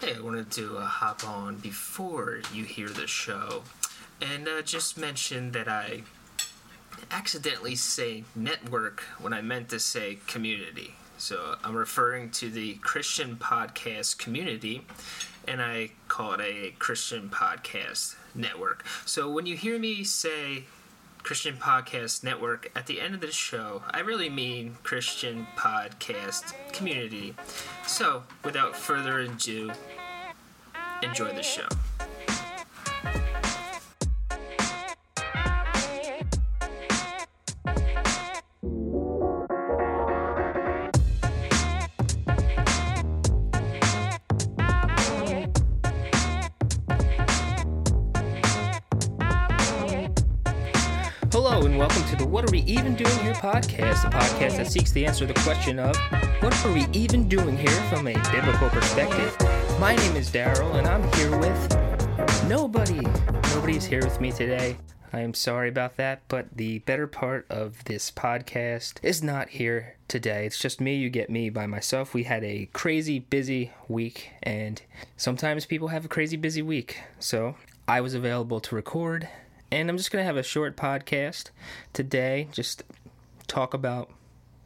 Hey, I wanted to uh, hop on before you hear the show and uh, just mention that I accidentally say network when I meant to say community. So I'm referring to the Christian podcast community, and I call it a Christian podcast network. So when you hear me say Christian Podcast Network at the end of the show, I really mean Christian Podcast Community. So without further ado, enjoy the show. Hello, and welcome to the What Are We Even Doing Here podcast, a podcast that seeks to answer the question of what are we even doing here from a biblical perspective. My name is Daryl, and I'm here with nobody. Nobody's here with me today. I am sorry about that, but the better part of this podcast is not here today. It's just me, you get me by myself. We had a crazy busy week, and sometimes people have a crazy busy week. So I was available to record and I'm just going to have a short podcast today, just talk about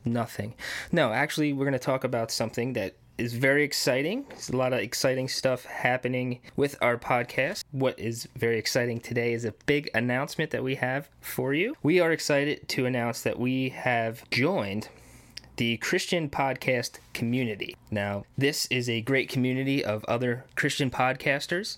nothing. No, actually, we're going to talk about something that is very exciting. There's a lot of exciting stuff happening with our podcast. What is very exciting today is a big announcement that we have for you. We are excited to announce that we have joined the Christian podcast community. Now, this is a great community of other Christian podcasters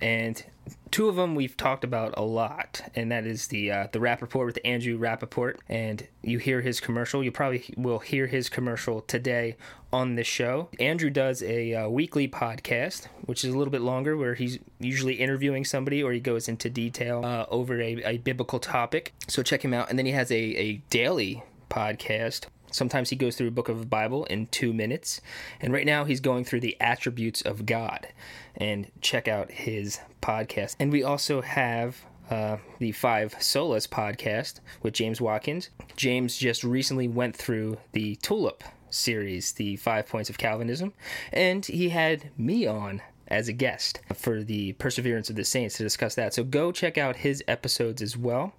and two of them we've talked about a lot, and that is the uh, the Rap Report with Andrew Rappaport, and you hear his commercial. You probably will hear his commercial today on this show. Andrew does a uh, weekly podcast, which is a little bit longer, where he's usually interviewing somebody or he goes into detail uh, over a, a biblical topic. So check him out, and then he has a, a daily podcast Sometimes he goes through a book of the Bible in two minutes. And right now he's going through the attributes of God. And check out his podcast. And we also have uh, the Five Solas podcast with James Watkins. James just recently went through the Tulip series, the Five Points of Calvinism. And he had me on as a guest for the Perseverance of the Saints to discuss that. So go check out his episodes as well.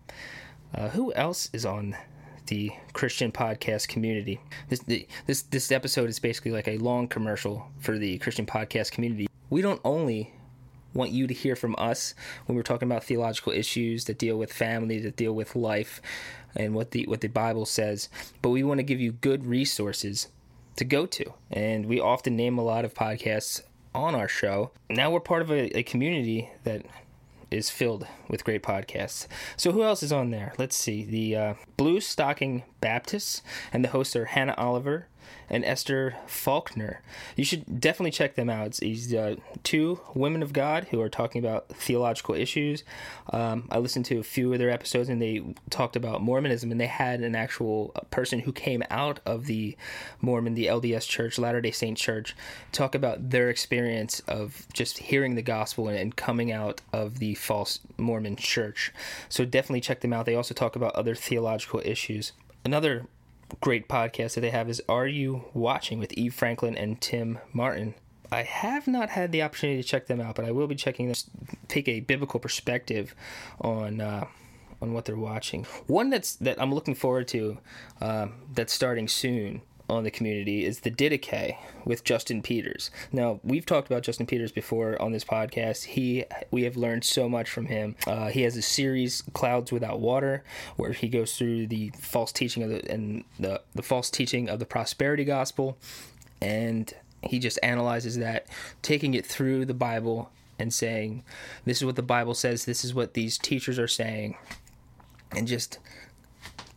Uh, who else is on the Christian podcast community. This this this episode is basically like a long commercial for the Christian podcast community. We don't only want you to hear from us when we're talking about theological issues that deal with family, that deal with life, and what the what the Bible says, but we want to give you good resources to go to. And we often name a lot of podcasts on our show. Now we're part of a, a community that is filled with great podcasts. So who else is on there? Let's see. The uh, Blue Stocking Baptists and the hosts are Hannah Oliver, and Esther Faulkner. You should definitely check them out. It's uh, two women of God who are talking about theological issues. Um, I listened to a few of their episodes and they talked about Mormonism, and they had an actual person who came out of the Mormon, the LDS Church, Latter day Saint Church, talk about their experience of just hearing the gospel and, and coming out of the false Mormon church. So definitely check them out. They also talk about other theological issues. Another great podcast that they have is Are You Watching with Eve Franklin and Tim Martin. I have not had the opportunity to check them out, but I will be checking them. Take a biblical perspective on uh, on what they're watching. One that's that I'm looking forward to uh, that's starting soon on the community is the Didache with Justin Peters. Now we've talked about Justin Peters before on this podcast. He we have learned so much from him. Uh, he has a series Clouds Without Water where he goes through the false teaching of the and the the false teaching of the prosperity gospel, and he just analyzes that, taking it through the Bible and saying, "This is what the Bible says. This is what these teachers are saying," and just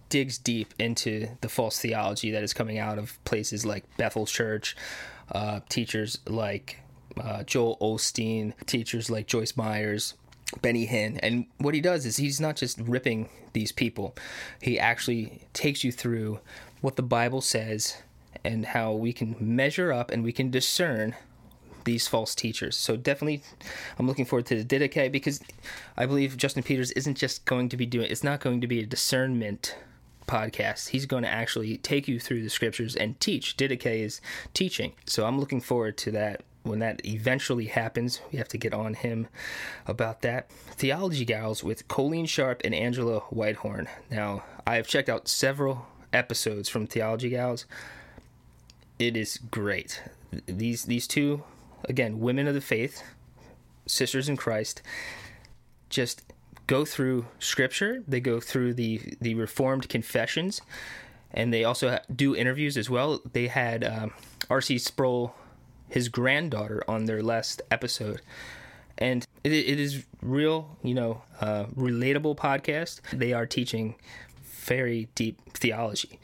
digs deep into the false theology that is coming out of places like Bethel Church, uh, teachers like uh, Joel Osteen, teachers like Joyce Myers, Benny Hinn. And what he does is he's not just ripping these people, he actually takes you through what the Bible says and how we can measure up and we can discern these false teachers. So definitely, I'm looking forward to the Didache because I believe Justin Peters isn't just going to be doing. It's not going to be a discernment podcast. He's going to actually take you through the scriptures and teach. Didache is teaching. So I'm looking forward to that when that eventually happens, we have to get on him about that. Theology Gals with Colleen Sharp and Angela Whitehorn. Now, I have checked out several episodes from Theology Gals. It is great. These these two, again, women of the faith, sisters in Christ, just go through scripture. They go through the the Reformed confessions, and they also do interviews as well. They had um, R.C. Sproul his granddaughter on their last episode. And it, it is real, you know, uh, relatable podcast. They are teaching very deep theology.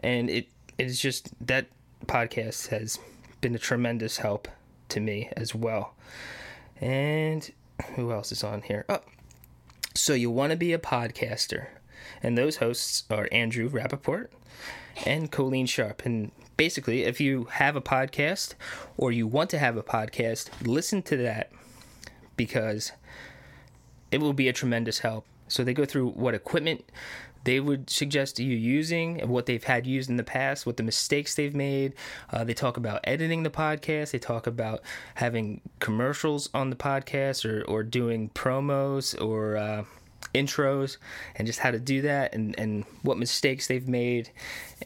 And it is just that podcast has been a tremendous help to me as well. And who else is on here? Oh, so you want to be a podcaster. And those hosts are Andrew Rappaport and Colleen Sharp. And basically, if you have a podcast or you want to have a podcast, listen to that because it will be a tremendous help. So they go through what equipment they would suggest you using, what they've had used in the past, what the mistakes they've made. Uh, they talk about editing the podcast. They talk about having commercials on the podcast or, or doing promos or uh, intros and just how to do that and, and what mistakes they've made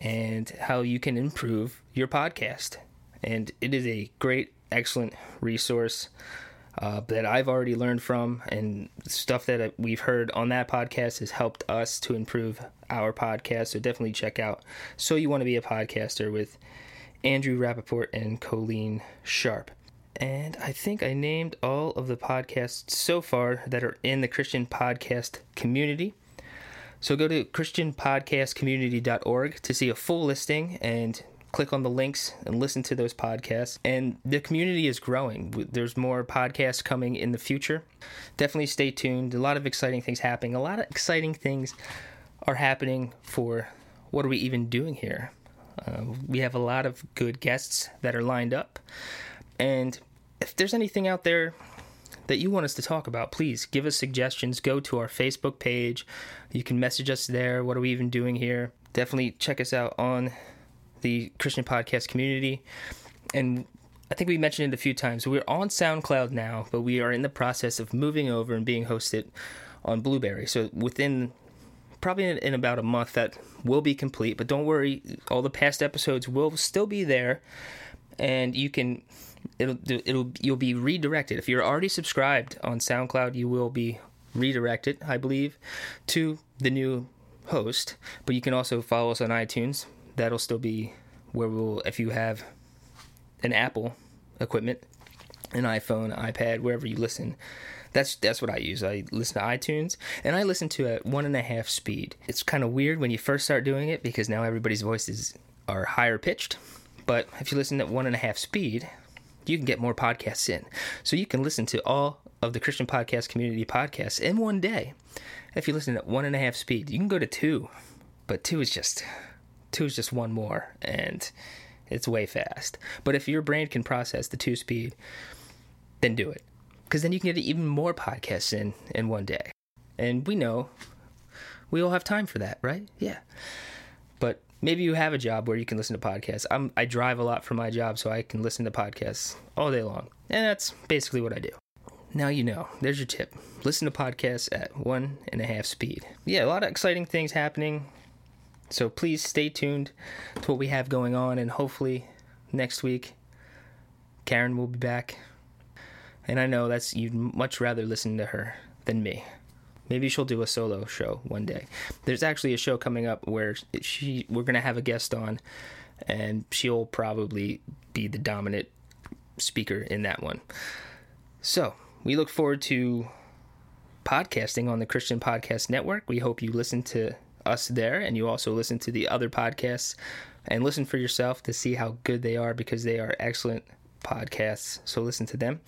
and how you can improve your podcast. And it is a great, excellent resource uh, that I've already learned from, and stuff that we've heard on that podcast has helped us to improve our podcast. So definitely check out So You Want to Be a Podcaster with Andrew Rappaport and Colleen Sharp. And I think I named all of the podcasts so far that are in the Christian podcast community. So go to christianpodcastcommunity.org to see a full listing and click on the links and listen to those podcasts. And the community is growing. There's more podcasts coming in the future. Definitely stay tuned. A lot of exciting things happening. A lot of exciting things are happening for what are we even doing here? Uh, we have a lot of good guests that are lined up. And if there's anything out there that you want us to talk about, please give us suggestions. Go to our Facebook page. You can message us there. What are we even doing here? Definitely check us out on the Christian podcast community. And I think we mentioned it a few times. We're on SoundCloud now, but we are in the process of moving over and being hosted on Blubrry. So within probably in, about a month that will be complete. But don't worry, all the past episodes will still be there, and you can it'll it'll you'll be redirected. If you're already subscribed on SoundCloud, you will be redirected, I believe, to the new host. But you can also follow us on iTunes. That'll still be where we'll if you have an Apple equipment, an iPhone, iPad, wherever you listen. That's that's what I use. I listen to iTunes and I listen to at one and a half speed. It's kind of weird when you first start doing it because now everybody's voices are higher pitched. But if you listen at one and a half speed, you can get more podcasts in. So you can listen to all of the Christian Podcast Community podcasts in one day. If you listen at one and a half speed, you can go to two, but two is just two is just one more, and it's way fast. But if your brain can process the two speed, then do it, because then you can get even more podcasts in in one day. And we know we all have time for that, right? Yeah. But maybe you have a job where you can listen to podcasts. I'm, I drive a lot for my job, so I can listen to podcasts all day long. And that's basically what I do. Now you know. There's your tip. Listen to podcasts at one and a half speed. Yeah, a lot of exciting things happening. So please stay tuned to what we have going on, and hopefully next week, Karen will be back. And I know that's you'd much rather listen to her than me. Maybe she'll do a solo show one day. There's actually a show coming up where she we're gonna have a guest on, and she'll probably be the dominant speaker in that one. So we look forward to podcasting on the Christian Podcast Network. We hope you listen to us there, and you also listen to the other podcasts and listen for yourself to see how good they are because they are excellent podcasts. So listen to them.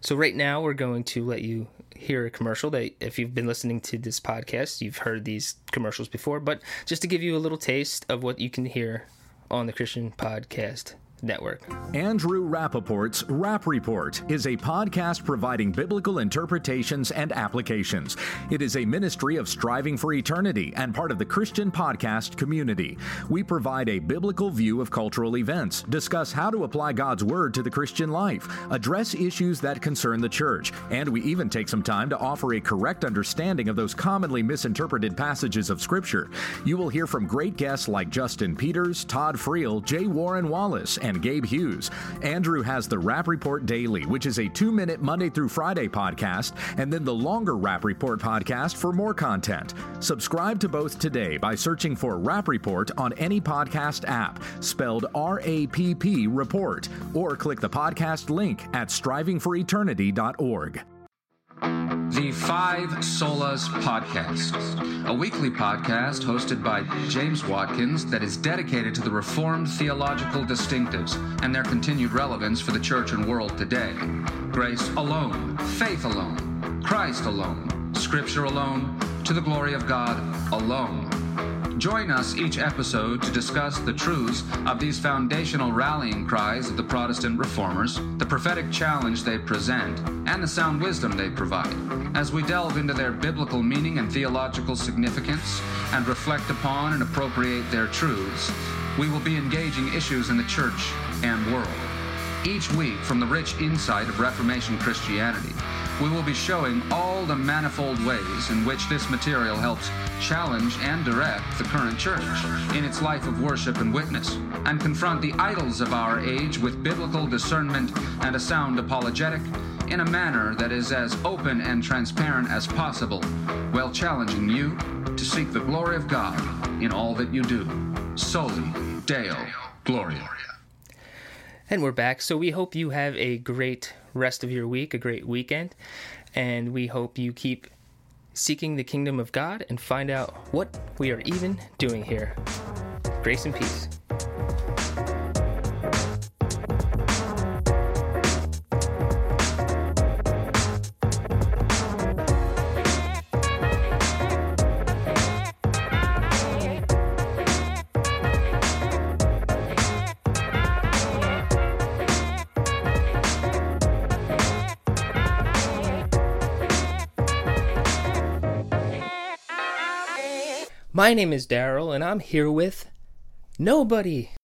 So right now we're going to let you hear a commercial that if you've been listening to this podcast, you've heard these commercials before, but just to give you a little taste of what you can hear on the Christian Podcast Network. Andrew Rappaport's Rap Report is a podcast providing biblical interpretations and applications. It is a ministry of striving for eternity and part of the Christian podcast community. We provide a biblical view of cultural events, discuss how to apply God's Word to the Christian life, address issues that concern the church, and we even take some time to offer a correct understanding of those commonly misinterpreted passages of Scripture. You will hear from great guests like Justin Peters, Todd Friel, J. Warner Wallace, and Gabe Hughes. Andrew has the Rap Report Daily, which is a two minute Monday through Friday podcast, and then the longer Rap Report podcast for more content. Subscribe to both today by searching for Rap Report on any podcast app, spelled R A P P Report, or click the podcast link at strivingforeternity.org. The Five Solas Podcast, a weekly podcast hosted by James Watkins that is dedicated to the Reformed theological distinctives and their continued relevance for the church and world today. Grace alone, faith alone, Christ alone, Scripture alone, to the glory of God alone. Join us each episode to discuss the truths of these foundational rallying cries of the Protestant reformers, the prophetic challenge they present, and the sound wisdom they provide, as we delve into their biblical meaning and theological significance and reflect upon and appropriate their truths. We will be engaging issues in the church and world. Each week, from the rich insight of Reformation Christianity, we will be showing all the manifold ways in which this material helps challenge and direct the current church in its life of worship and witness, and confront the idols of our age with biblical discernment and a sound apologetic in a manner that is as open and transparent as possible, while challenging you to seek the glory of God in all that you do. Soli Deo Gloria. And we're back. So we hope you have a great rest of your week, a great weekend, and we hope you keep seeking the kingdom of God and find out what we are even doing here. Grace and peace. My name is Daryl, and I'm here with nobody.